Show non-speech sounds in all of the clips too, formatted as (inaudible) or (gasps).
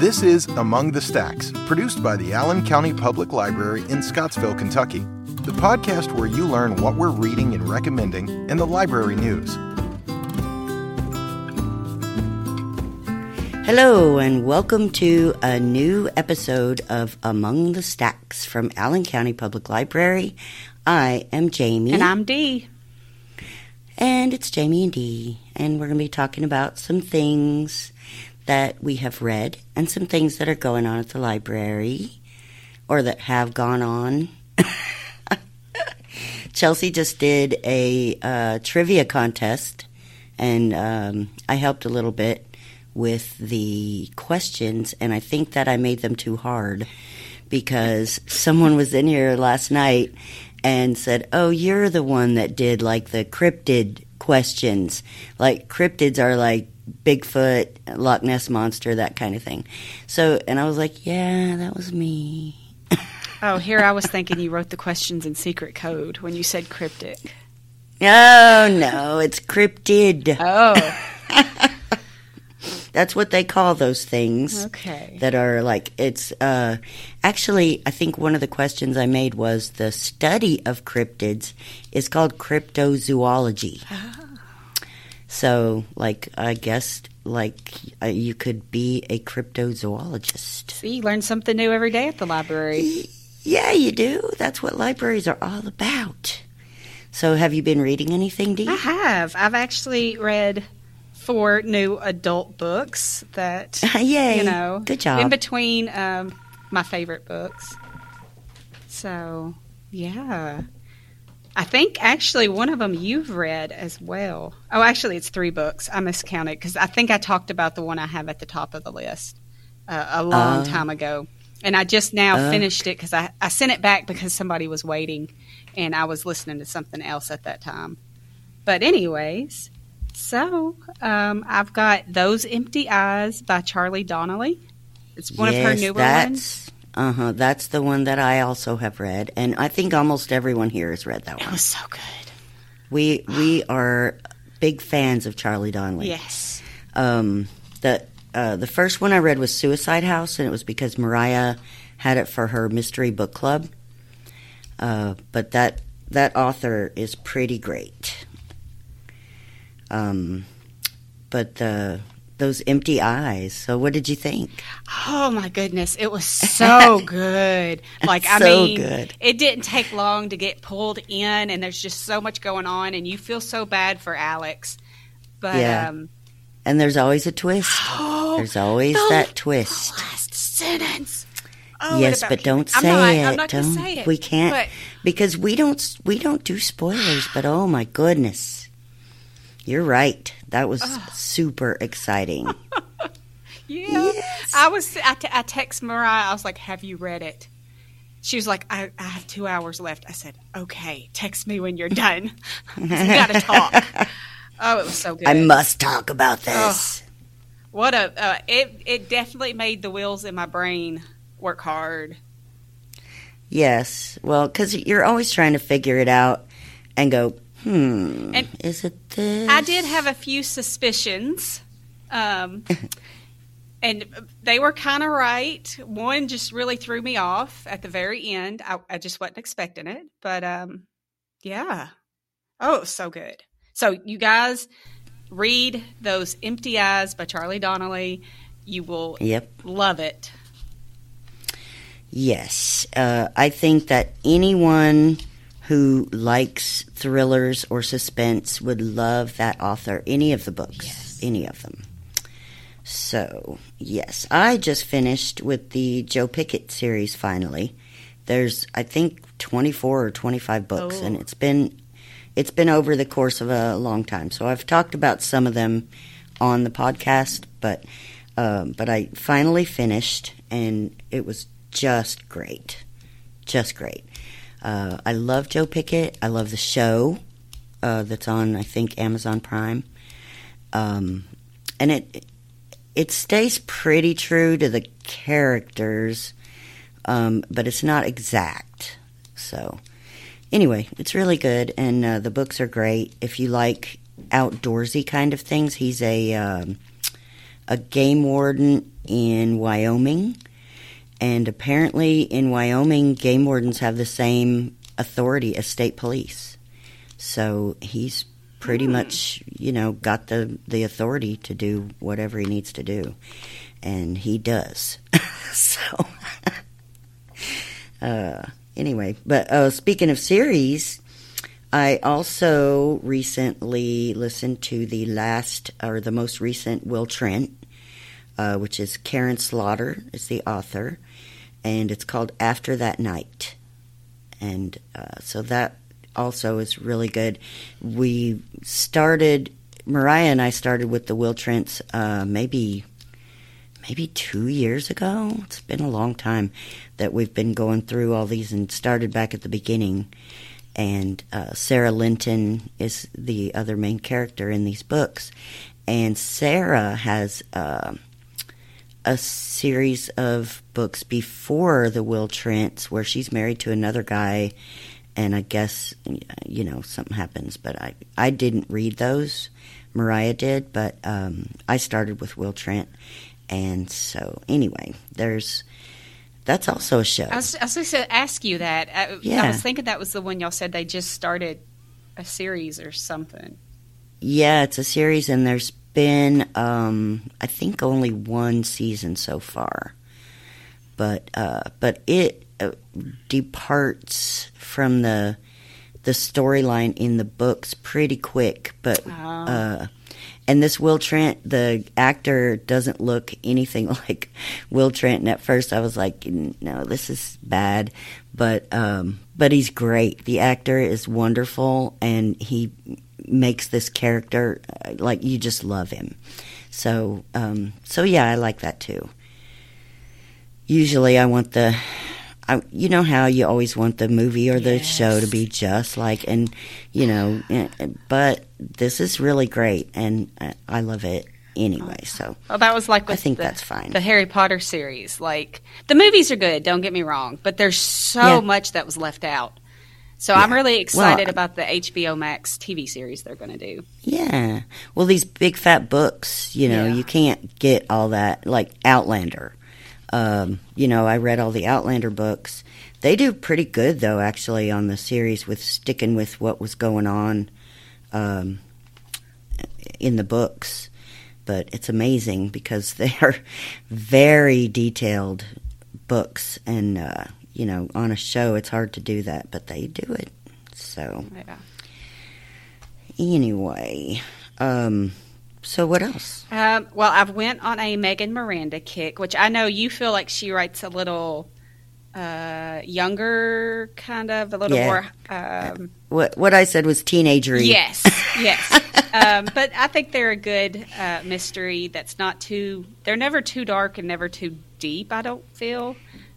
This is Among the Stacks, produced by the Allen County Public Library in Scottsville, Kentucky, the podcast where you learn what we're reading and recommending in the library news. Hello, and welcome to a new episode of Among the Stacks from Allen County Public Library. I am Jamie. And I'm Dee. And it's Jamie and Dee. And we're going to be talking about some things that we have read and some things that are going on at the library or that have gone on. (laughs) Chelsea just did a uh, trivia contest, and um, I helped a little bit with the questions, and I think that I made them too hard because someone was in here last night and said, "Oh, you're the one that did like the cryptid questions. Like cryptids are like Bigfoot, Loch Ness monster, that kind of thing." So, and I was like, "Yeah, that was me." (laughs) oh, here I was thinking you wrote the questions in secret code when you said cryptic. Oh no, it's cryptid. Oh. (laughs) That's what they call those things. Okay. That are like it's uh actually I think one of the questions I made was the study of cryptids is called cryptozoology. Ah. So like I guess like uh, you could be a cryptozoologist. See, you learn something new every day at the library. Yeah, you do. That's what libraries are all about. So have you been reading anything, Dee? I have. I've actually read four new adult books that (laughs) Yay. you know Good job. in between um, my favorite books. So yeah, I think actually one of them you've read as well. Oh, actually, it's three books. I miscounted because I think I talked about the one I have at the top of the list uh, a long Uh. time ago, and I just now Uh. finished it because I I sent it back because somebody was waiting, and I was listening to something else at that time. But anyways, so um, I've got Those Empty Eyes by Charlie Donlea. It's one of her newer ones. Uh huh. That's the one that I also have read, and I think almost everyone here has read that one. It was so good. We we are big fans of Charlie Donlea. Yes. Um, the uh, the first one I read was Suicide House, and it was because Mariah had it for her mystery book club. Uh, but that that author is pretty great. Um, but the those empty eyes. So, what did you think? Oh my goodness, it was (laughs) so good. Like I mean, good. it didn't take long to get pulled in, and there's just so much going on, and you feel so bad for Alex. But Yeah. um, And there's always a twist. (gasps) oh, There's always the that twist. last sentence. Oh, yes, but don't say not, it. I'm not don't. say it. We can't But because we don't we don't do spoilers. But oh my goodness, you're right. That was super exciting. (laughs) Yeah. Yes. I was, I, t- I text Mariah, I was like, have you read it? She was like, I, I have two hours left. I said, okay, text me when you're done. we got to talk. (laughs) Oh, it was so good. I must talk about this. What a, uh, it, it definitely made the wheels in my brain work hard. Yes, well, because you're always trying to figure it out and go, hmm, And is it this? I did have a few suspicions. Um, (laughs) and they were kind of right. One just really threw me off at the very end. I, I just wasn't expecting it. But um, yeah. Oh, so good. So, you guys read Those Empty Eyes by Charlie Donlea. You will Yep. love it. Yes, uh, I think that anyone who likes thrillers or suspense would love that author. Any of the books, any of them. So yes, I just finished with the Joe Pickett series. Finally, there's I think twenty four or twenty five books, Oh. and it's been it's been over the course of a long time. So I've talked about some of them on the podcast, but um, but I finally finished, and it was just great, just great. Uh, I love Joe Pickett. I love the show uh, that's on, I think, Amazon Prime, um, and it it stays pretty true to the characters, um, but it's not exact. So, anyway, it's really good, and uh, the books are great. If you like outdoorsy kind of things, he's a um, a game warden in Wyoming. And apparently, in Wyoming, game wardens have the same authority as state police. So he's pretty Hmm. much, you know, got the, the authority to do whatever he needs to do. And he does. (laughs) so, (laughs) uh, anyway, but uh, speaking of series, I also recently listened to the last or the most recent Will Trent, uh, which is Karin Slaughter is the author, and it's called After That Night, and uh, so that also is really good. We started Mariah and I started with the Will Trents uh, maybe maybe two years ago. It's been a long time that we've been going through all these and started back at the beginning. And uh, Sara Linton is the other main character in these books. And Sara has uh, a series of books before the Will Trents where she's married to another guy. And I guess, you know, something happens. But I, I didn't read those. Mariah did, but um, I started with Will Trent. And so, anyway, there's that's also a show. I was, I was just going to ask you that. I, Yeah. I was thinking that was the one y'all said they just started a series or something. Yeah, it's a series, and there's been, um, I think, only one season so far. But uh, but it uh, departs from the the storyline in the books pretty quick. But Oh. uh, and this Will Trent, the actor, doesn't look anything (laughs) like Will Trent. And at first, I was like, "No, this is bad," but um, but he's great. The actor is wonderful, and he makes this character uh, like you just love him. So um, so yeah, I like that too. Usually, I want the. I, you know how you always want the movie or the Yes. show to be just like, and you know, eh, eh, but this is really great, and I, I love it anyway. So Well, that was like I think the, that's fine. The Harry Potter series, like the movies are good. Don't get me wrong, but there's so Yeah. much that was left out. So I'm really excited Well, about the HBO Max TV series they're going to do. Yeah. Well, these big fat books, you know, Yeah. you can't get all that, like Outlander. Um, you know, I read all the Outlander books. They do pretty good, though, actually, on the series with sticking with what was going on um, in the books. But it's amazing because (laughs) they are very detailed books. And, uh, you know, on a show, it's hard to do that, but they do it. So, Yeah. anyway, um, so what else? Um, well, I've went on a Megan Miranda kick, which I know you feel like she writes a little uh, younger, kind of a little Yeah. more. Um, What what I said was teenagery. yes, yes. (laughs) um, but I think they're a good uh, mystery that's not too. They're never too dark and never too deep. I don't feel.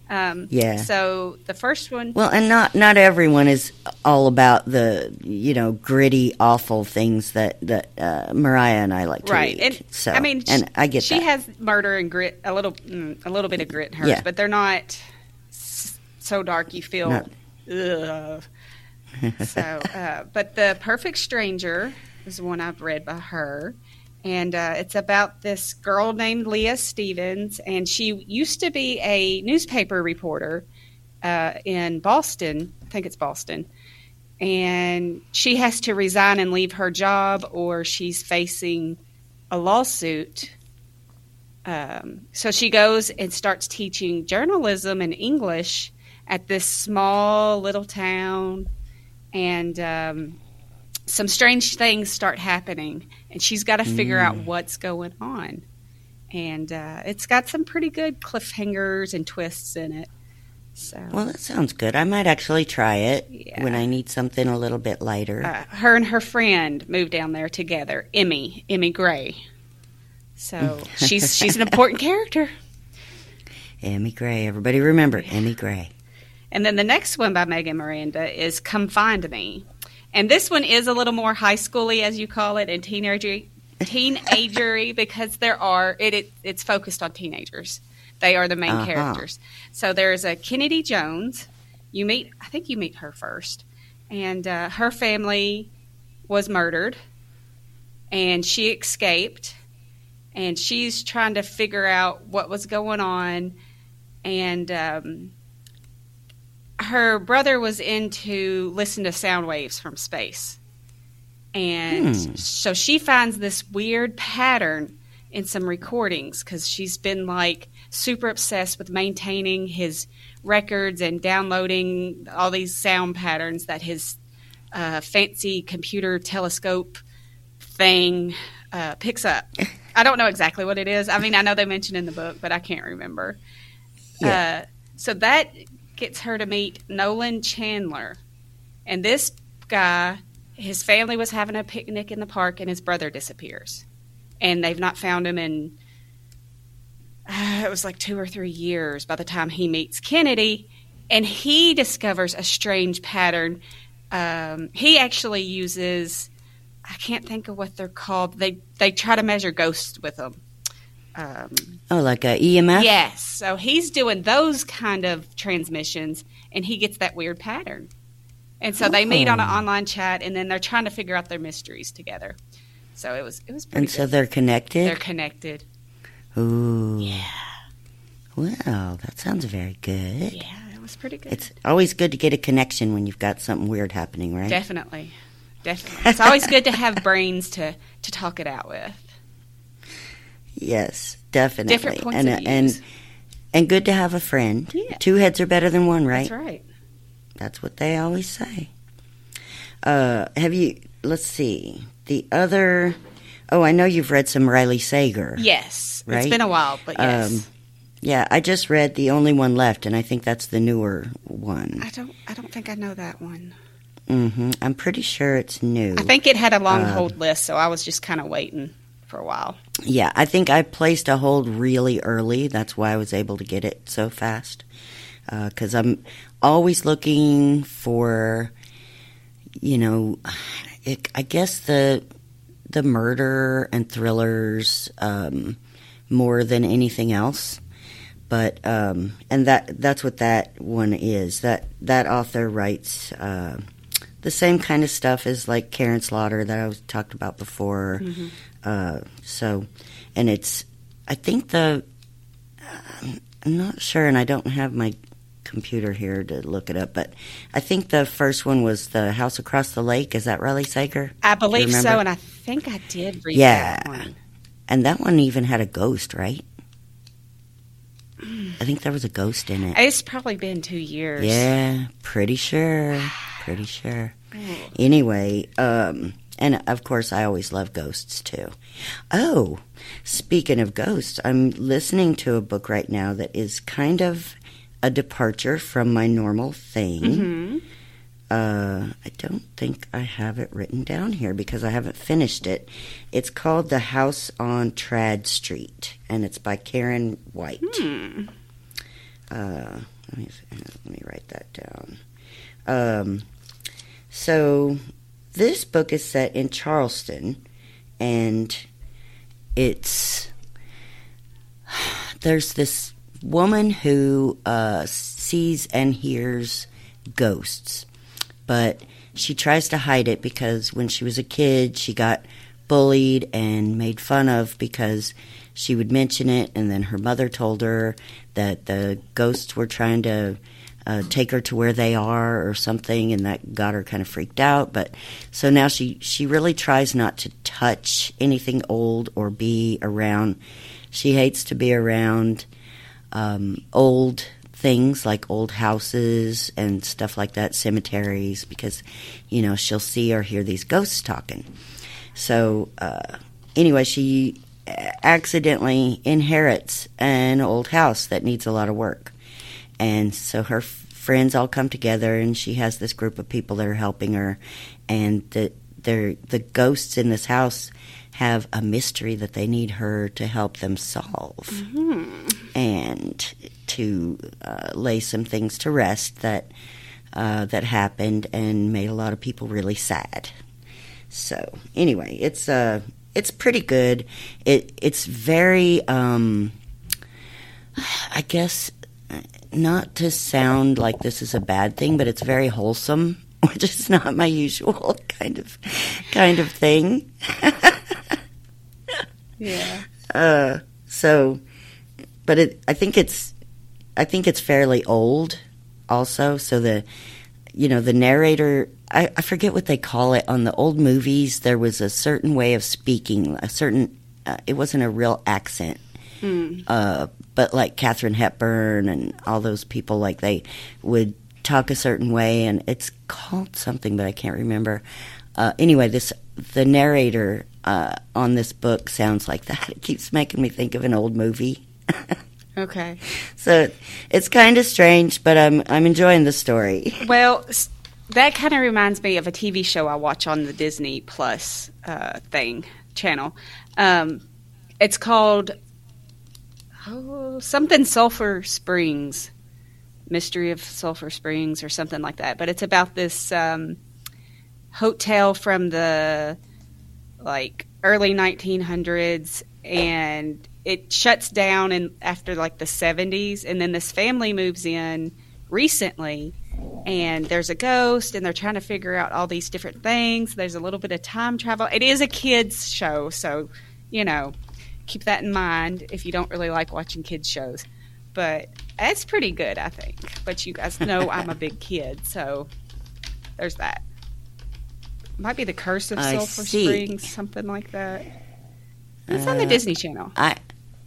Um, Yeah. So the first one, Well, and not not everyone is all about the you know gritty, awful things that that uh, Mariah and I like to right? read. And so, I mean, and I get she that. has murder and grit, a little, mm, a little bit of grit in hers, Yeah. but they're not so dark you feel. Not- Ugh. so, uh, but the Perfect Stranger is one I've read by her, and uh, it's about this girl named Leah Stevens, and she used to be a newspaper reporter uh, in Boston. I think it's Boston. And she has to resign and leave her job, or she's facing a lawsuit. Um, so she goes and starts teaching journalism and English at this small little town, and um, some strange things start happening, and she's got to figure out what's going on. And uh, it's got some pretty good cliffhangers and twists in it. So well, that sounds good. I might actually try it Yeah. when I need something a little bit lighter. uh, her and her friend moved down there together, Emmy, Emmy Gray. So (laughs) she's she's an important character. Emmy Gray. Everybody remember Emmy Gray. And then the next one by Megan Miranda is Come Find Me. And this one is a little more high schooly, as you call it, and teenagery, teenagery because there are it, it it's focused on teenagers. They are the main Uh-huh. characters. So there's a Kennedy Jones. You meet, I think you meet her first, and uh, her family was murdered, and she escaped, and she's trying to figure out what was going on. And um, her brother was into listen to sound waves from space. And Hmm. so she finds this weird pattern in some recordings because she's been like super obsessed with maintaining his records and downloading all these sound patterns that his uh, fancy computer telescope thing uh, picks up. (laughs) I don't know exactly what it is. I mean, I know they mentioned in the book, but I can't remember. Yeah. Uh, so that gets her to meet Nolan Chandler. And this guy, his family was having a picnic in the park, and his brother disappears. And they've not found him in, uh, it was like two or three years by the time he meets Kennedy. And he discovers a strange pattern. Um, he actually uses, I can't think of what they're called. They, they try to measure ghosts with them. Um, Oh, like a EMF? Yes. So he's doing those kind of transmissions and he gets that weird pattern. And so they meet on an Oh. online chat and then they're trying to figure out their mysteries together. So it was it was pretty And so they're connected? they're connected. Ooh. Yeah. Well, that sounds very good. Yeah, it was pretty good. It's always good to get a connection when you've got something weird happening, right? Definitely. Definitely. It's always good to have brains to to talk it out with. Yes, definitely. Different points and, of uh, views. and and good to have a friend. Yeah. Two heads are better than one, right? That's right. That's what they always say. Uh, have you? Let's see. The other. Oh, I know you've read some Riley Sager. Yes. Right? It's been a while, but yes. Um, Yeah, I just read the only one left, and I think that's the newer one. I don't I don't think I know that one. Mm-hmm. I'm pretty sure it's new. I think it had a long Um, hold list, so I was just kind of waiting for a while. Yeah, I think I placed a hold really early. That's why I was able to get it so fast. Because I'm always looking for, you know, it, I guess the the murder and thrillers um, more than anything else. But um, and that that's what that one is. That that author writes uh, the same kind of stuff as like Karin Slaughter that I was talked about before. Uh, so, and it's, I think the, um, I'm not sure, and I don't have my computer here to look it up, but I think the first one was the House Across the Lake. Is that Riley Sager? I believe so, and I think I did read Yeah. that one. And that one even had a ghost, right? I think there was a ghost in it. It's probably been two years. Yeah, pretty sure. Pretty sure. Anyway, um, and of course, I always love ghosts too. Oh, speaking of ghosts, I'm listening to a book right now that is kind of a departure from my normal thing. Mhm. Uh, I don't think I have it written down here because I haven't finished it. It's called The House on Tradd Street, and it's by Karen White. Hmm. Uh, let me let me write that down. Um, so this book is set in Charleston, and it's (sighs) there's this woman who uh, sees and hears ghosts, but she tries to hide it because when she was a kid, she got bullied and made fun of because she would mention it, and then her mother told her that the ghosts were trying to uh, take her to where they are or something, and that got her kind of freaked out. But so now she she really tries not to touch anything old or be around. She hates to be around um, old things like old houses and stuff like that, cemeteries, because you know she'll see or hear these ghosts talking. So uh, anyway, she accidentally inherits an old house that needs a lot of work. And so her f- friends all come together, and she has this group of people that are helping her. And the they're, the ghosts in this house have a mystery that they need her to help them solve, and to uh, lay some things to rest that uh, that happened and made a lot of people really sad. So anyway, it's uh it's pretty good. It it's very um I guess not to sound like this is a bad thing, but it's very wholesome, (laughs) which is not my usual (laughs) kind of kind of thing. Yeah. (laughs) Uh, so, but it, I think it's, I think it's fairly old, also. So the, you know, the narrator, I, I forget what they call it on the old movies. There was a certain way of speaking, a certain, uh, it wasn't a real accent. Uh, but like Katharine Hepburn and all those people, like they would talk a certain way, and it's called something, but I can't remember. Uh, anyway, this the narrator uh, on this book sounds like that. It keeps making me think of an old movie. (laughs) Okay. so it's kind of strange, but I'm I'm enjoying the story. (laughs) Well, that kind of reminds me of a TV show I watch on the Disney Plus uh, thing channel. Um, it's called oh, something Sulphur Springs, Mystery of Sulphur Springs, or something like that. But it's about this um, hotel from the like early 1900s, and it shuts down in after like the 70s, and then this family moves in recently and there's a ghost and they're trying to figure out all these different things. There's a little bit of time travel. It is a kids show so you know keep that in mind if you don't really like watching kids shows but it's pretty good i think but you guys know i'm a big kid so there's that might be the curse of I sulphur see. springs something like that it's on the Uh, disney channel I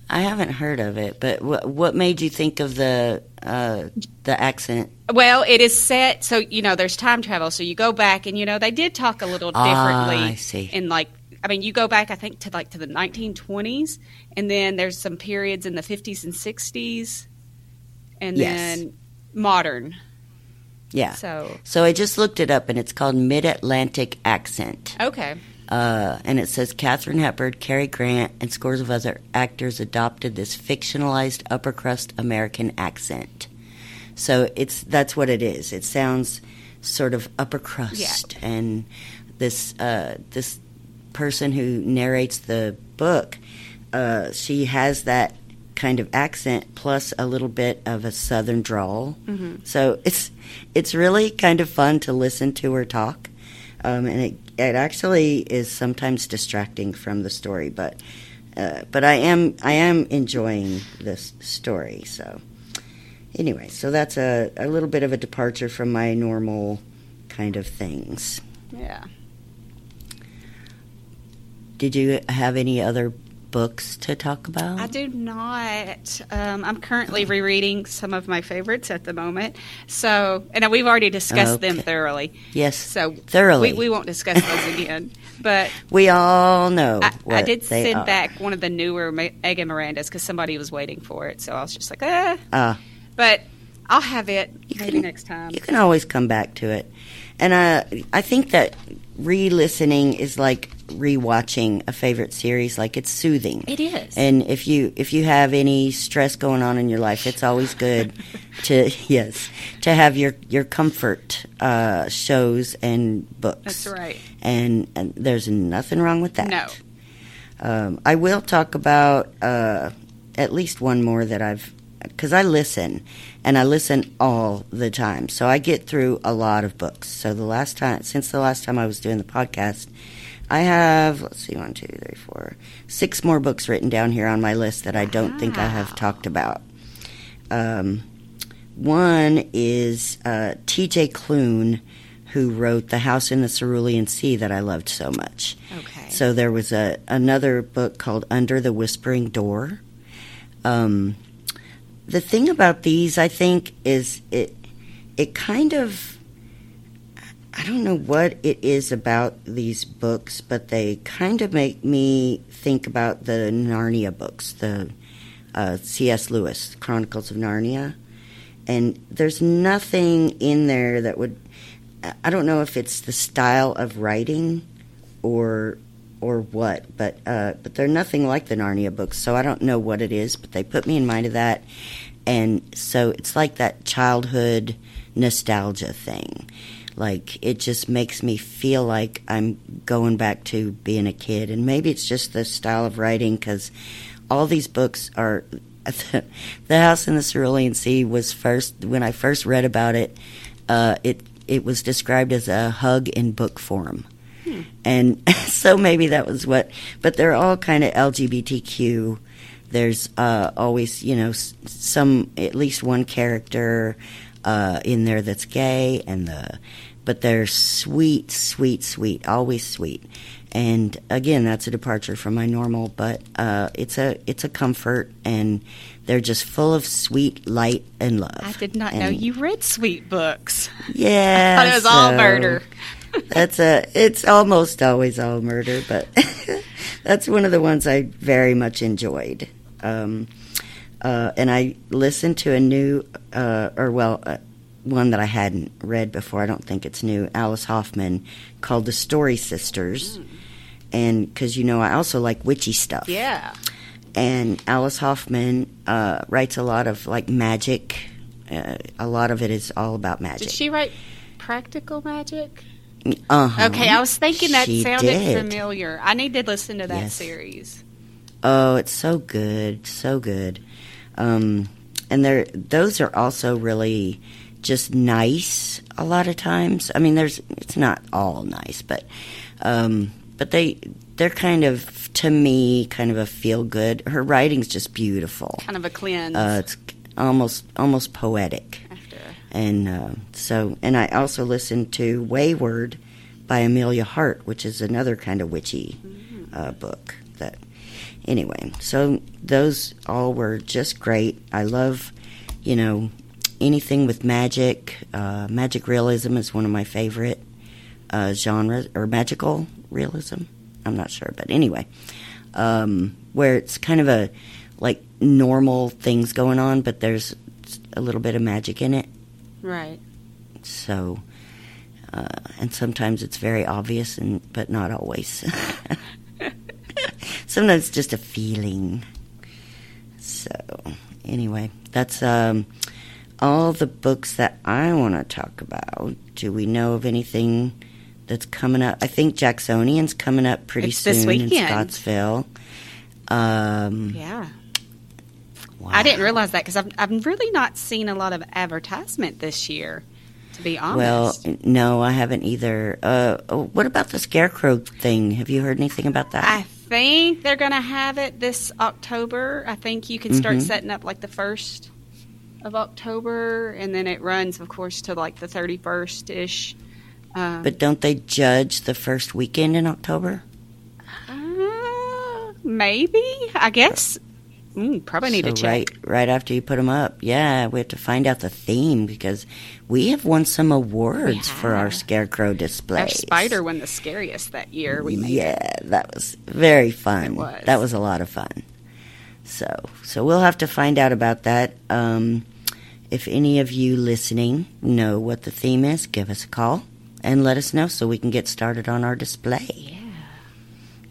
I haven't heard of it, but what what made you think of the uh, the accent? Well, it is set so you know there's time travel, so you go back and you know they did talk a little Ah, differently. I see. In like, I mean, you go back I think to like to the 1920s, and then there's some periods in the 50s and 60s, and Yes. then modern. Yeah. So So I just looked it up, and it's called Mid Atlantic Accent. okay, Uh, and it says Katharine Hepburn, Cary Grant, and scores of other actors adopted this fictionalized upper crust American accent. So it's that's what it is. It sounds sort of upper crust, and this uh, this person who narrates the book, uh, she has that kind of accent plus a little bit of a southern drawl. So it's it's really kind of fun to listen to her talk, um, and it it actually is sometimes distracting from the story, but uh, but I am I am enjoying this story. So anyway, so that's a a little bit of a departure from my normal kind of things. yeah. Did you have any other books to talk about? I do not. Um, I'm currently rereading some of my favorites at the moment. So, and we've already discussed them thoroughly. yes, So thoroughly. we, we won't discuss those (laughs) again. But We all know. I, I did send are. back one of the newer Ma- Egan Miranda's because somebody was waiting for it. So I was just like, ah. Ah. But I'll have it You maybe can- next time. You can always come back to it. And uh, I think that re listening is like rewatching a favorite series. Like it's soothing. It is. And if you if you have any stress going on in your life, it's always good (laughs) to yes to have your your comfort uh, shows and books. That's right. And, and there's nothing wrong with that. No. Um, I will talk about uh, at least one more that I've because I listen and I listen all the time, so I get through a lot of books. So the last time, since the last time I was doing the podcast, I have let's see, one, two, three, four, six more books written down here on my list that I don't think I have talked about. Um, one is uh, T.J. Klune, who wrote The House in the Cerulean Sea that I loved so much. Okay. So there was a another book called Under the Whispering Door. Um, the thing about these, I think, is it it kind of I don't know what it is about these books, but they kind of make me think about the Narnia books, the uh, C.S. Lewis Chronicles of Narnia, and there's nothing in there that would. I don't know if it's the style of writing or or what, but uh, but they're nothing like the Narnia books, so I don't know what it is. But they put me in mind of that, and so it's like that childhood nostalgia thing. Like it just makes me feel like I'm going back to being a kid, and maybe it's just the style of writing because all these books are. (laughs) the House in the Cerulean Sea was first when I first read about it. Uh, it it was described as a hug in book form. And (laughs) so maybe that was what, but they're all kind of LGBTQ. There's uh, always, you know, some, at least one character uh, in there that's gay, and the, but they're sweet, sweet, sweet, always sweet. And again, that's a departure from my normal, but uh, it's a it's a comfort, and they're just full of sweet light and love. I did not know you read sweet books. Yeah, (laughs) I thought it was all murder. That's a. It's almost always all murder, but (laughs) that's one of the ones I very much enjoyed. Um, uh, and I listened to a new, uh, or well, uh, one that I hadn't read before. I don't think it's new. Alice Hoffman called "The Story Sisters," and because you know I also like witchy stuff. Yeah. And Alice Hoffman uh, writes a lot of like magic. Uh, a lot of it is all about magic. Did she write Practical Magic? Uh-huh. Okay, I was thinking that She sounded did. familiar. I need to listen to that Yes. series. Oh, it's so good, so good. Um, and they're those are also really just nice a lot of times. I mean, there's it's not all nice, but um, but they they're kind of to me kind of a feel good. Her writing's just beautiful. Kind of a cleanse. Uh, it's almost almost poetic. And uh, so, and I also listened to Weyward by Emilia Hart, which is another kind of witchy uh, book. That anyway, so those all were just great. I love, you know, anything with magic. Uh, magic realism is one of my favorite uh, genres, or magical realism. I'm not sure, but anyway, um, where it's kind of a like normal things going on, but there's a little bit of magic in it. Right. So, uh, and sometimes it's very obvious, and but not always. (laughs) sometimes it's just a feeling. So, anyway, that's um, all the books that I want to talk about. Do we know of anything that's coming up? I think Jacksonian's coming up pretty It's soon in. Scottsville. Um, Yeah. Wow. I didn't realize that because I've, I've really not seen a lot of advertisement this year, to be honest. Well, no, I haven't either. Uh, oh, what about the scarecrow thing? Have you heard anything about that? I think they're going to have it this October. I think you can start Mhm. setting up like the first of October, and then it runs, of course, to like the 31st ish. Um, but don't they judge the first weekend in October? uh, maybe, I guess. Mm, probably need so to check. right, right after you put them up. Yeah, we have to find out the theme because we have won some awards for our scarecrow displays. Our spider won the scariest that year. We made yeah, it. that was very fun. It was. That was a lot of fun. So, so we'll have to find out about that. Um, if any of you listening know what the theme is, give us a call and let us know so we can get started on our display. Yeah.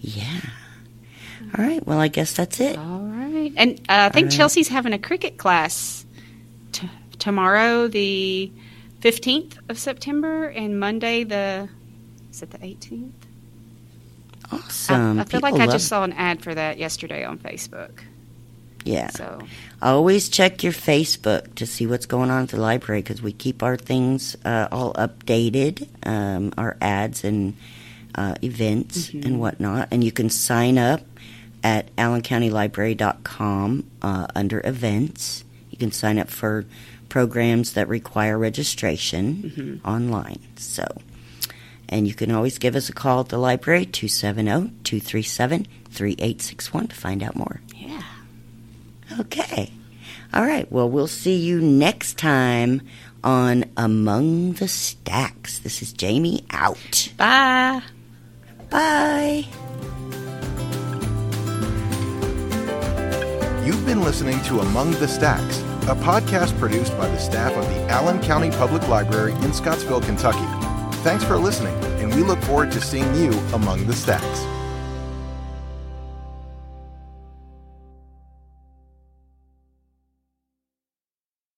Yeah. All right. Well, I guess that's it. All right. And uh, I think right. Chelsea's having a Cricut class t- tomorrow, the 15th of September, and Monday, the. Is it the 18th? Awesome. I, I feel People like I just saw an ad for that yesterday on Facebook. Yeah. So, Always check your Facebook to see what's going on at the library because we keep our things uh, all updated, um, our ads and uh, events and whatnot. And you can sign up at allencountylibrary.com uh, under events. You can sign up for programs that require registration online. So, and you can always give us a call at the library, oh, 270 237 3861 to find out more. yeah. Okay. All right. Well, we'll see you next time on Among the Stacks. This is Jamie out. Bye. Bye. You've been listening to Among the Stacks, a podcast produced by the staff of the Allen County Public Library in Scottsville, Kentucky. Thanks for listening, and we look forward to seeing you among the stacks.